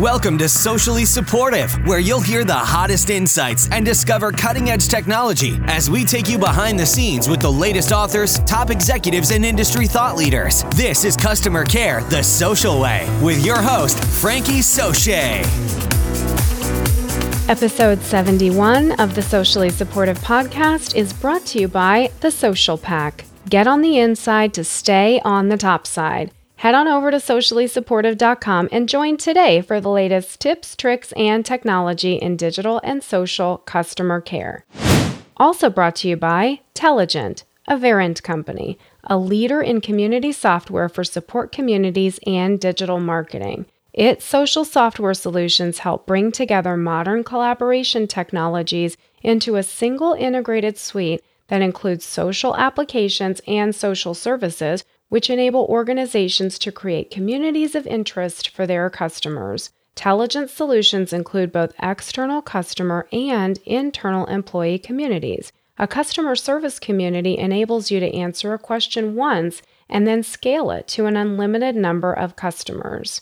Welcome to Socially Supportive, where you'll hear the hottest insights and discover cutting edge technology as we take you behind the scenes with the latest authors, top executives, and industry thought leaders. This is Customer Care the Social Way with your host, Frankie Soche. Episode 71 of the Socially Supportive Podcast is brought to you by The Social Pack. Get on the inside to stay on the top side head on over to sociallysupportive.com and join today for the latest tips, tricks, and technology in digital and social customer care. Also brought to you by Telligent, a Verint company, a leader in community software for support communities and digital marketing. Its social software solutions help bring together modern collaboration technologies into a single integrated suite that includes social applications and social services which enable organizations to create communities of interest for their customers. Telligent solutions include both external customer and internal employee communities. A customer service community enables you to answer a question once and then scale it to an unlimited number of customers.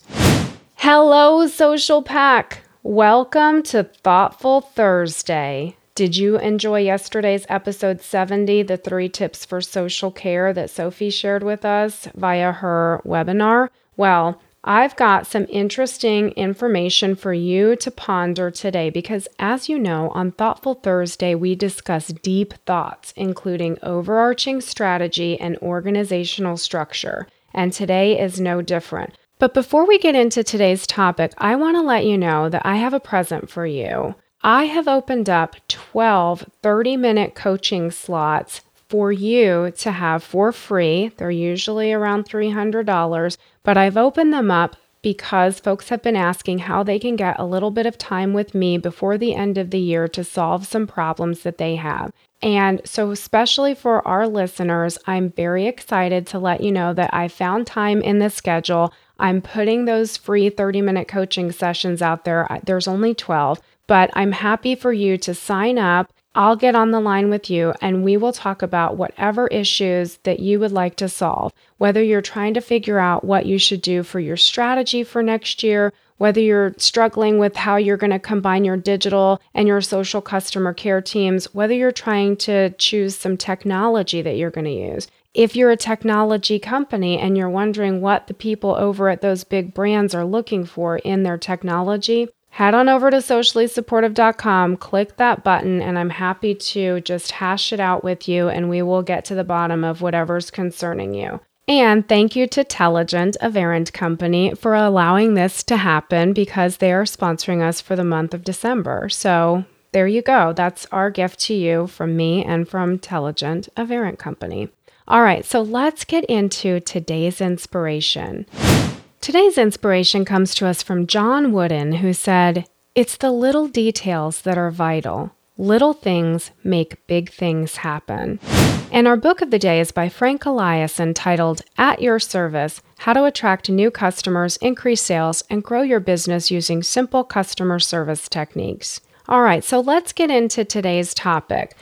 Hello, Social Pack! Welcome to Thoughtful Thursday. Did you enjoy yesterday's episode 70, the three tips for social care that Sophie shared with us via her webinar? Well, I've got some interesting information for you to ponder today because, as you know, on Thoughtful Thursday, we discuss deep thoughts, including overarching strategy and organizational structure. And today is no different. But before we get into today's topic, I want to let you know that I have a present for you. I have opened up 12 30 minute coaching slots for you to have for free. They're usually around $300, but I've opened them up because folks have been asking how they can get a little bit of time with me before the end of the year to solve some problems that they have. And so, especially for our listeners, I'm very excited to let you know that I found time in the schedule. I'm putting those free 30 minute coaching sessions out there. There's only 12 but I'm happy for you to sign up. I'll get on the line with you and we will talk about whatever issues that you would like to solve. Whether you're trying to figure out what you should do for your strategy for next year, whether you're struggling with how you're going to combine your digital and your social customer care teams, whether you're trying to choose some technology that you're going to use. If you're a technology company and you're wondering what the people over at those big brands are looking for in their technology, head on over to sociallysupportive.com, click that button, and I'm happy to just hash it out with you and we will get to the bottom of whatever's concerning you. And thank you to Telligent, a Verint company, for allowing this to happen because they are sponsoring us for the month of December. So there you go. That's our gift to you from me and from Telligent, a Verint company. All right, so let's get into today's inspiration. Today's inspiration comes to us from John Wooden, who said, It's the little details that are vital. Little things make big things happen. And our book of the day is by Frank Eliason titled At Your Service How to Attract New Customers, Increase Sales, and Grow Your Business Using Simple Customer Service Techniques. All right, so let's get into today's topic.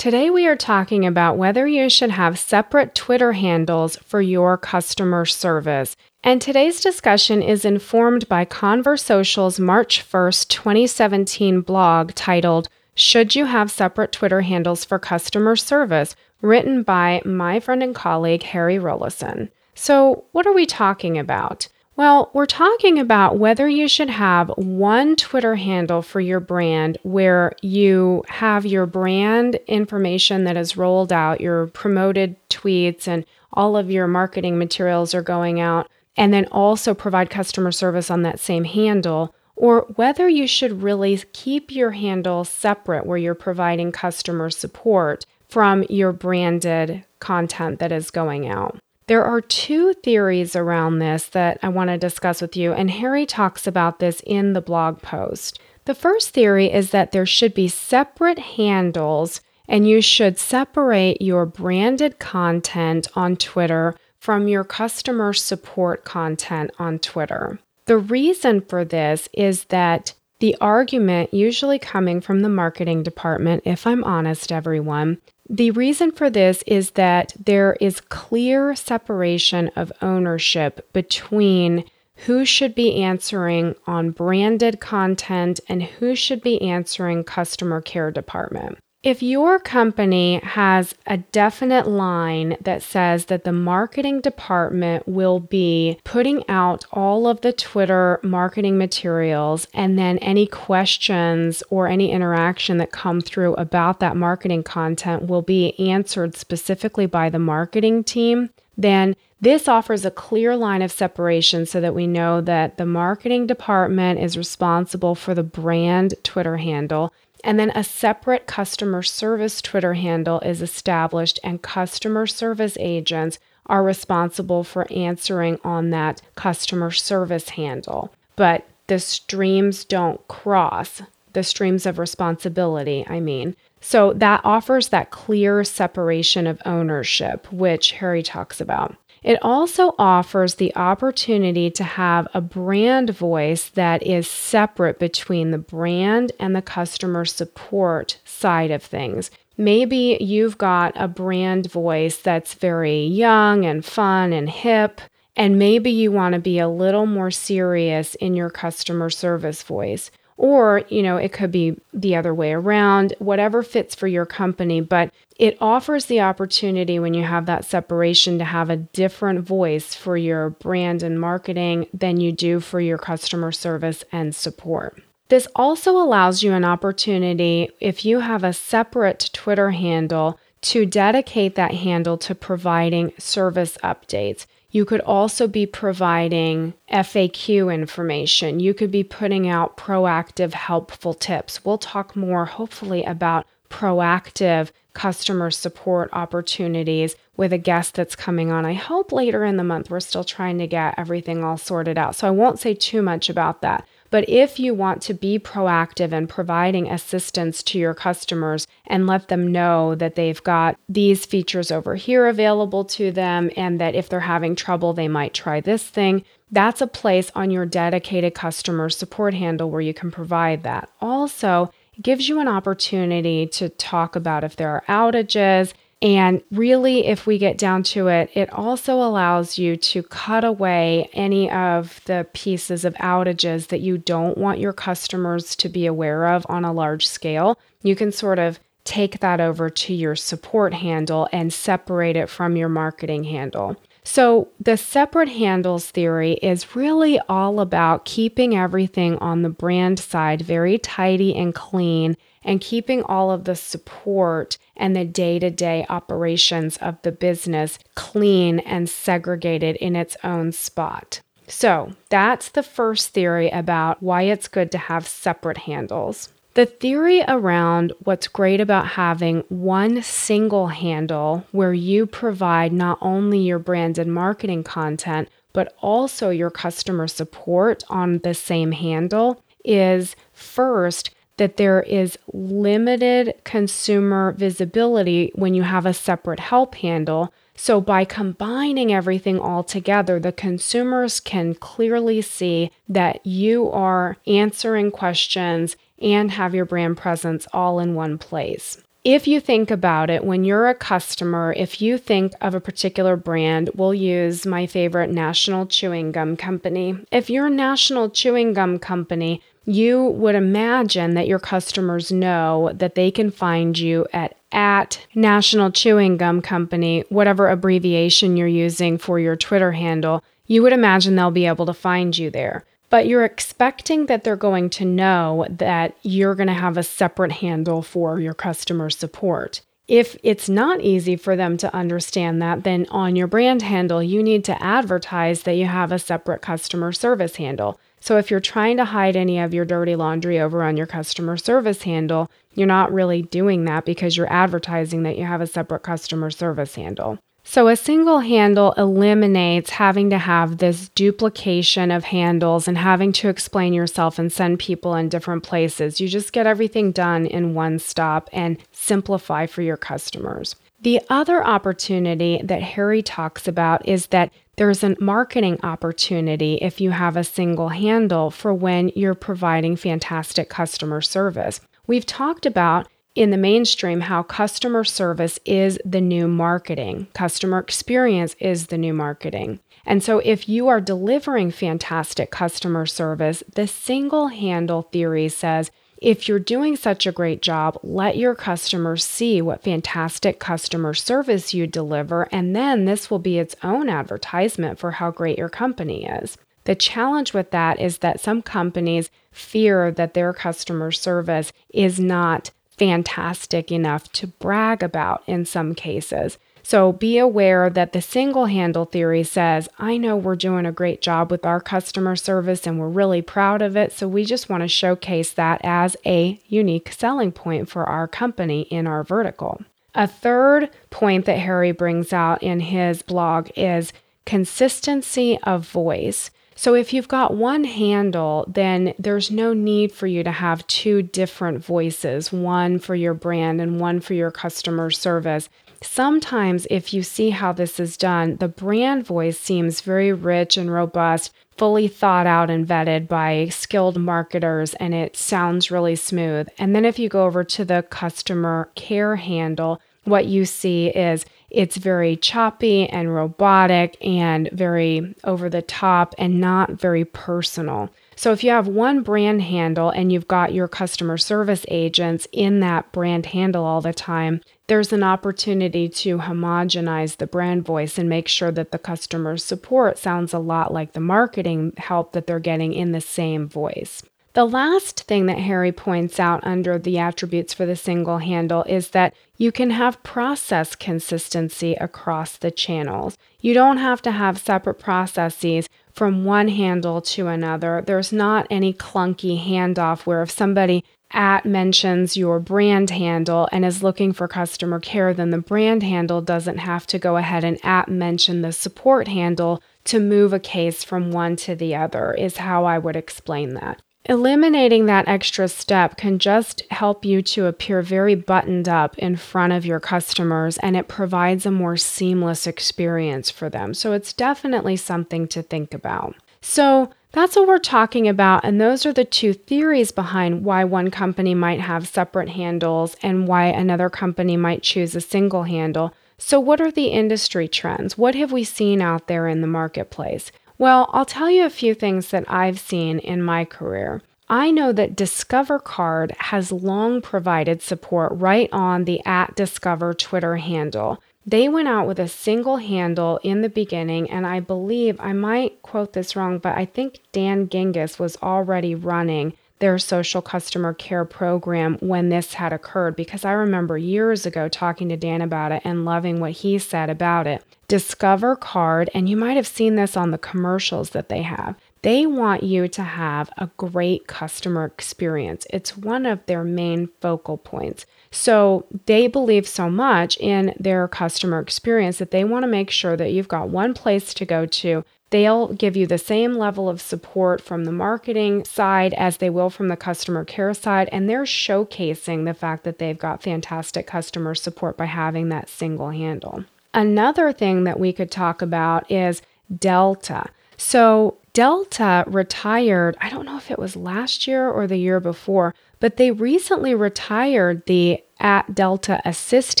Today, we are talking about whether you should have separate Twitter handles for your customer service. And today's discussion is informed by Conversocial's March 1st, 2017 blog titled, Should You Have Separate Twitter Handles for Customer Service? written by my friend and colleague Harry Rollison. So, what are we talking about? Well, we're talking about whether you should have one Twitter handle for your brand where you have your brand information that is rolled out, your promoted tweets, and all of your marketing materials are going out and then also provide customer service on that same handle, or whether you should really keep your handle separate where you're providing customer support from your branded content that is going out. There are two theories around this that I want to discuss with you, and Harry talks about this in the blog post. The first theory is that there should be separate handles and you should separate your branded content on Twitter from your customer support content on Twitter. The reason for this is that the argument, usually coming from the marketing department, if I'm honest, everyone, the reason for this is that there is clear separation of ownership between who should be answering on branded content and who should be answering customer care department. If your company has a definite line that says that the marketing department will be putting out all of the Twitter marketing materials and then any questions or any interaction that come through about that marketing content will be answered specifically by the marketing team, then this offers a clear line of separation so that we know that the marketing department is responsible for the brand Twitter handle and then a separate customer service Twitter handle is established, and customer service agents are responsible for answering on that customer service handle. But the streams don't cross, the streams of responsibility, I mean. So that offers that clear separation of ownership, which Harry talks about. It also offers the opportunity to have a brand voice that is separate between the brand and the customer support side of things. Maybe you've got a brand voice that's very young and fun and hip, and maybe you want to be a little more serious in your customer service voice. Or, you know, it could be the other way around, whatever fits for your company. But it offers the opportunity when you have that separation to have a different voice for your brand and marketing than you do for your customer service and support. This also allows you an opportunity if you have a separate Twitter handle to dedicate that handle to providing service updates. You could also be providing FAQ information. You could be putting out proactive, helpful tips. We'll talk more, hopefully, about proactive customer support opportunities with a guest that's coming on. I hope later in the month. We're still trying to get everything all sorted out. So I won't say too much about that. But if you want to be proactive in providing assistance to your customers and let them know that they've got these features over here available to them and that if they're having trouble, they might try this thing, that's a place on your dedicated customer support handle where you can provide that. Also, it gives you an opportunity to talk about if there are outages and really, if we get down to it, it also allows you to cut away any of the pieces of outages that you don't want your customers to be aware of on a large scale. You can sort of take that over to your support handle and separate it from your marketing handle. So, the separate handles theory is really all about keeping everything on the brand side very tidy and clean and keeping all of the support and the day to day operations of the business clean and segregated in its own spot. So, that's the first theory about why it's good to have separate handles. The theory around what's great about having one single handle where you provide not only your brand and marketing content, but also your customer support on the same handle is first that there is limited consumer visibility when you have a separate help handle. So, by combining everything all together, the consumers can clearly see that you are answering questions and have your brand presence all in one place. If you think about it, when you're a customer, if you think of a particular brand, we'll use my favorite National Chewing Gum Company. If you're a National Chewing Gum Company, you would imagine that your customers know that they can find you at at National Chewing Gum Company, whatever abbreviation you're using for your Twitter handle, you would imagine they'll be able to find you there. But you're expecting that they're going to know that you're going to have a separate handle for your customer support. If it's not easy for them to understand that, then on your brand handle, you need to advertise that you have a separate customer service handle. So if you're trying to hide any of your dirty laundry over on your customer service handle, you're not really doing that because you're advertising that you have a separate customer service handle. So a single handle eliminates having to have this duplication of handles and having to explain yourself and send people in different places. You just get everything done in one stop and simplify for your customers. The other opportunity that Harry talks about is that there's a marketing opportunity if you have a single handle for when you're providing fantastic customer service. We've talked about in the mainstream how customer service is the new marketing, customer experience is the new marketing. And so, if you are delivering fantastic customer service, the single handle theory says if you're doing such a great job, let your customers see what fantastic customer service you deliver, and then this will be its own advertisement for how great your company is. The challenge with that is that some companies fear that their customer service is not fantastic enough to brag about in some cases. So be aware that the single handle theory says, I know we're doing a great job with our customer service and we're really proud of it. So we just want to showcase that as a unique selling point for our company in our vertical. A third point that Harry brings out in his blog is consistency of voice. So if you've got one handle, then there's no need for you to have two different voices, one for your brand and one for your customer service. Sometimes, if you see how this is done, the brand voice seems very rich and robust, fully thought out and vetted by skilled marketers, and it sounds really smooth. And then, if you go over to the customer care handle, what you see is it's very choppy and robotic and very over the top and not very personal. So if you have one brand handle and you've got your customer service agents in that brand handle all the time, there's an opportunity to homogenize the brand voice and make sure that the customer support sounds a lot like the marketing help that they're getting in the same voice. The last thing that Harry points out under the attributes for the single handle is that you can have process consistency across the channels. You don't have to have separate processes from one handle to another. There's not any clunky handoff where if somebody at mentions your brand handle and is looking for customer care, then the brand handle doesn't have to go ahead and at mention the support handle to move a case from one to the other, is how I would explain that. Eliminating that extra step can just help you to appear very buttoned up in front of your customers and it provides a more seamless experience for them. So it's definitely something to think about. So that's what we're talking about. And those are the two theories behind why one company might have separate handles and why another company might choose a single handle. So, what are the industry trends? What have we seen out there in the marketplace? Well, I'll tell you a few things that I've seen in my career. I know that Discover Card has long provided support right on the at Discover Twitter handle. They went out with a single handle in the beginning, and I believe I might quote this wrong, but I think Dan Gingiss was already running their social customer care program when this had occurred because I remember years ago talking to Dan about it and loving what he said about it. Discover Card, and you might have seen this on the commercials that they have. They want you to have a great customer experience. It's one of their main focal points. So they believe so much in their customer experience that they want to make sure that you've got one place to go to. They'll give you the same level of support from the marketing side as they will from the customer care side. And they're showcasing the fact that they've got fantastic customer support by having that single handle. Another thing that we could talk about is Delta. So, Delta retired, I don't know if it was last year or the year before, but they recently retired the at Delta Assist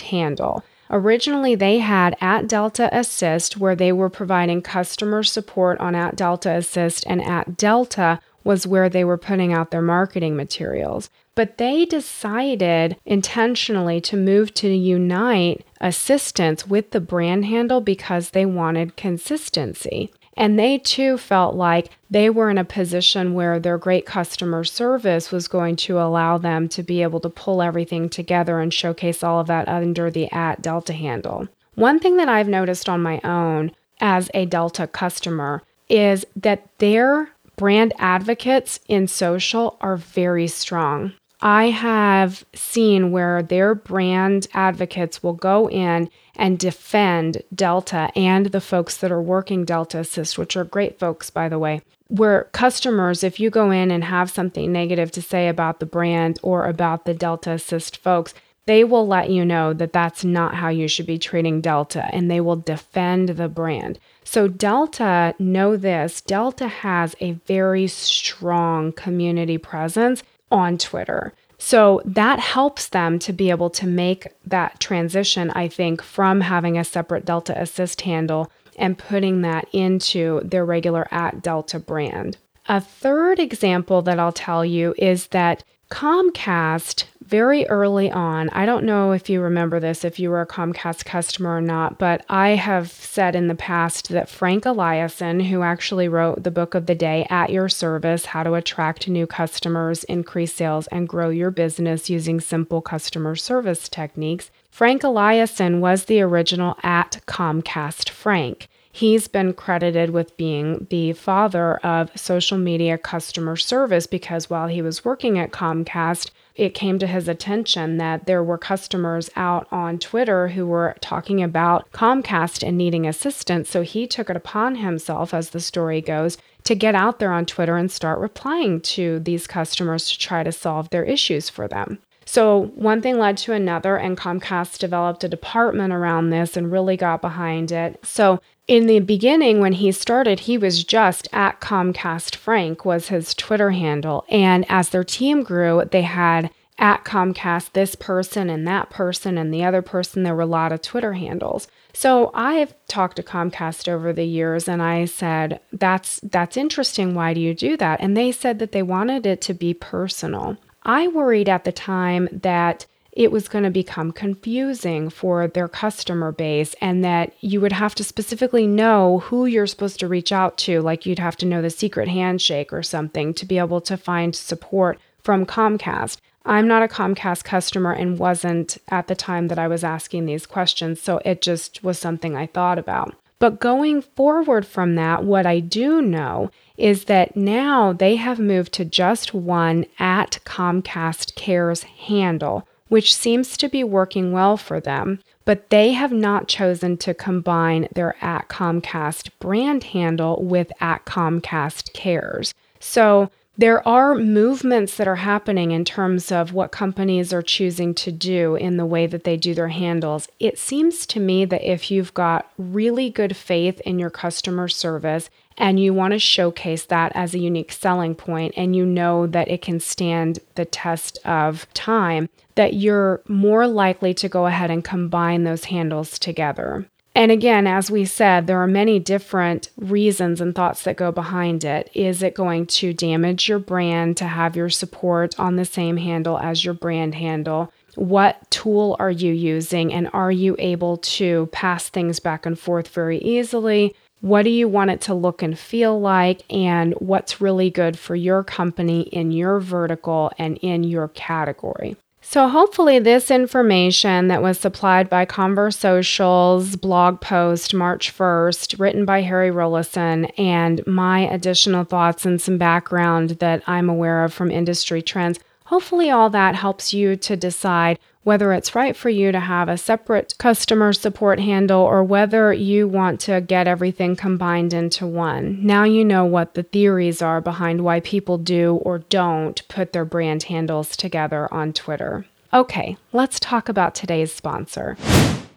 handle. Originally, they had at Delta Assist, where they were providing customer support on at Delta Assist, and at Delta was where they were putting out their marketing materials. But they decided intentionally to move to Unite Assistance with the brand handle because they wanted consistency. And they too felt like they were in a position where their great customer service was going to allow them to be able to pull everything together and showcase all of that under the at Delta handle. One thing that I've noticed on my own as a Delta customer is that their brand advocates in social are very strong. I have seen where their brand advocates will go in and defend Delta and the folks that are working Delta Assist, which are great folks, by the way. Where customers, if you go in and have something negative to say about the brand or about the Delta Assist folks, they will let you know that that's not how you should be treating Delta and they will defend the brand. So, Delta, know this Delta has a very strong community presence on Twitter. So that helps them to be able to make that transition, I think, from having a separate Delta Assist handle and putting that into their regular at Delta brand. A third example that I'll tell you is that Comcast very early on, I don't know if you remember this, if you were a Comcast customer or not, but I have said in the past that Frank Eliason, who actually wrote the book of the day, At Your Service How to Attract New Customers, Increase Sales, and Grow Your Business Using Simple Customer Service Techniques, Frank Eliason was the original at Comcast Frank. He's been credited with being the father of social media customer service because while he was working at Comcast, it came to his attention that there were customers out on Twitter who were talking about Comcast and needing assistance. So he took it upon himself, as the story goes, to get out there on Twitter and start replying to these customers to try to solve their issues for them. So, one thing led to another, and Comcast developed a department around this and really got behind it. So, in the beginning, when he started, he was just at Comcast Frank, was his Twitter handle. And as their team grew, they had at Comcast this person and that person and the other person. There were a lot of Twitter handles. So I've talked to Comcast over the years and I said, that's that's interesting. Why do you do that? And they said that they wanted it to be personal. I worried at the time that it was going to become confusing for their customer base and that you would have to specifically know who you're supposed to reach out to, like you'd have to know the secret handshake or something to be able to find support from Comcast. I'm not a Comcast customer and wasn't at the time that I was asking these questions, so it just was something I thought about. But going forward from that, what I do know is that now they have moved to just one at Comcast Cares handle, which seems to be working well for them. But they have not chosen to combine their at Comcast brand handle with at Comcast Cares. So there are movements that are happening in terms of what companies are choosing to do in the way that they do their handles. It seems to me that if you've got really good faith in your customer service and you want to showcase that as a unique selling point and you know that it can stand the test of time, that you're more likely to go ahead and combine those handles together. And again, as we said, there are many different reasons and thoughts that go behind it. Is it going to damage your brand to have your support on the same handle as your brand handle? What tool are you using? And are you able to pass things back and forth very easily? What do you want it to look and feel like? And what's really good for your company in your vertical and in your category? So, hopefully, this information that was supplied by Conversocial's blog post March 1st, written by Harry Rollison, and my additional thoughts and some background that I'm aware of from industry trends, hopefully, all that helps you to decide whether it's right for you to have a separate customer support handle or whether you want to get everything combined into one. Now you know what the theories are behind why people do or don't put their brand handles together on Twitter. Okay, let's talk about today's sponsor.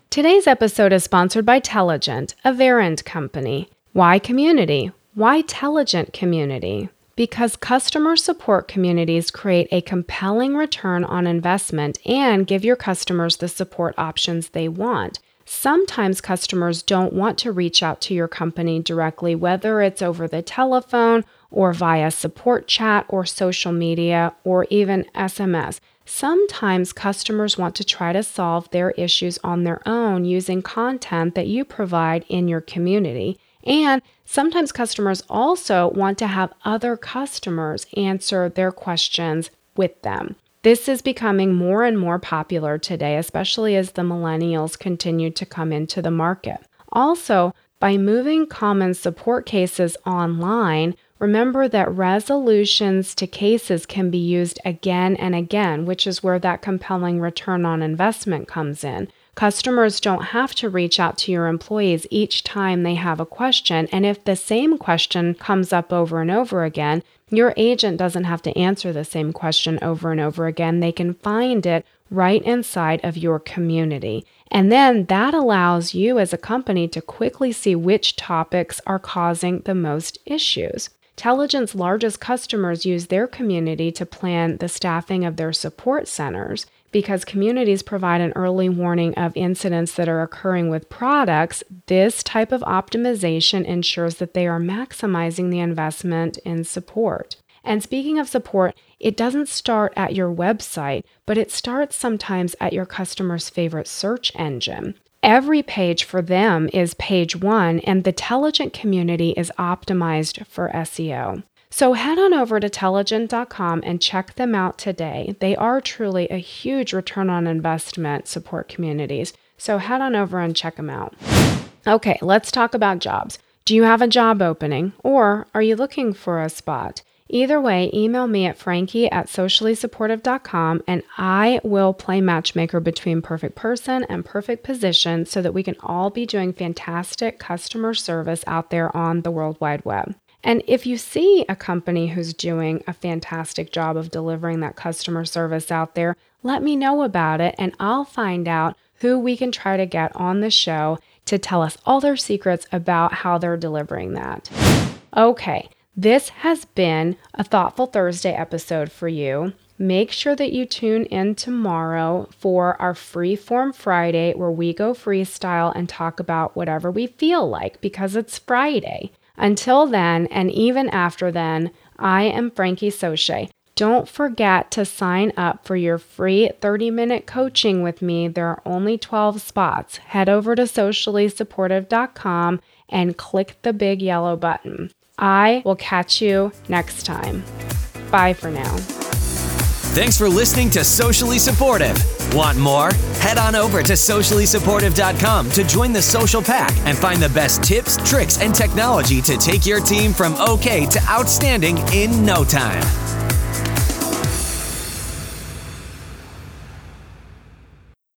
Today's episode is sponsored by Telligent, a Verint company. Why community? Why Telligent community? Because customer support communities create a compelling return on investment and give your customers the support options they want. Sometimes customers don't want to reach out to your company directly, whether it's over the telephone or via support chat or social media or even SMS. Sometimes customers want to try to solve their issues on their own using content that you provide in your community. And sometimes customers also want to have other customers answer their questions with them. This is becoming more and more popular today, especially as the millennials continue to come into the market. Also, by moving common support cases online, remember that resolutions to cases can be used again and again, which is where that compelling return on investment comes in. Customers don't have to reach out to your employees each time they have a question. And if the same question comes up over and over again, your agent doesn't have to answer the same question over and over again. They can find it right inside of your community. And then that allows you as a company to quickly see which topics are causing the most issues. Telligent's largest customers use their community to plan the staffing of their support centers because communities provide an early warning of incidents that are occurring with products. This type of optimization ensures that they are maximizing the investment in support. And speaking of support, it doesn't start at your website, but it starts sometimes at your customer's favorite search engine. Every page for them is page one, and the Telligent community is optimized for SEO. So head on over to telligent.com and check them out today. They are truly a huge return on investment support communities. So head on over and check them out. Okay, let's talk about jobs. Do you have a job opening or are you looking for a spot? Either way, email me at frankie at sociallysupportive.com and I will play matchmaker between perfect person and perfect position so that we can all be doing fantastic customer service out there on the World Wide Web. And if you see a company who's doing a fantastic job of delivering that customer service out there, let me know about it and I'll find out who we can try to get on the show to tell us all their secrets about how they're delivering that. Okay, this has been a Thoughtful Thursday episode for you. Make sure that you tune in tomorrow for our Freeform Friday where we go freestyle and talk about whatever we feel like because it's Friday. Until then, and even after then, I am Frankie Soche. Don't forget to sign up for your free 30 minute coaching with me. There are only 12 spots. Head over to sociallysupportive.com and click the big yellow button. I will catch you next time. Bye for now. Thanks for listening to Socially Supportive. Want more? Head on over to sociallysupportive.com to join the social pack and find the best tips, tricks, and technology to take your team from okay to outstanding in no time.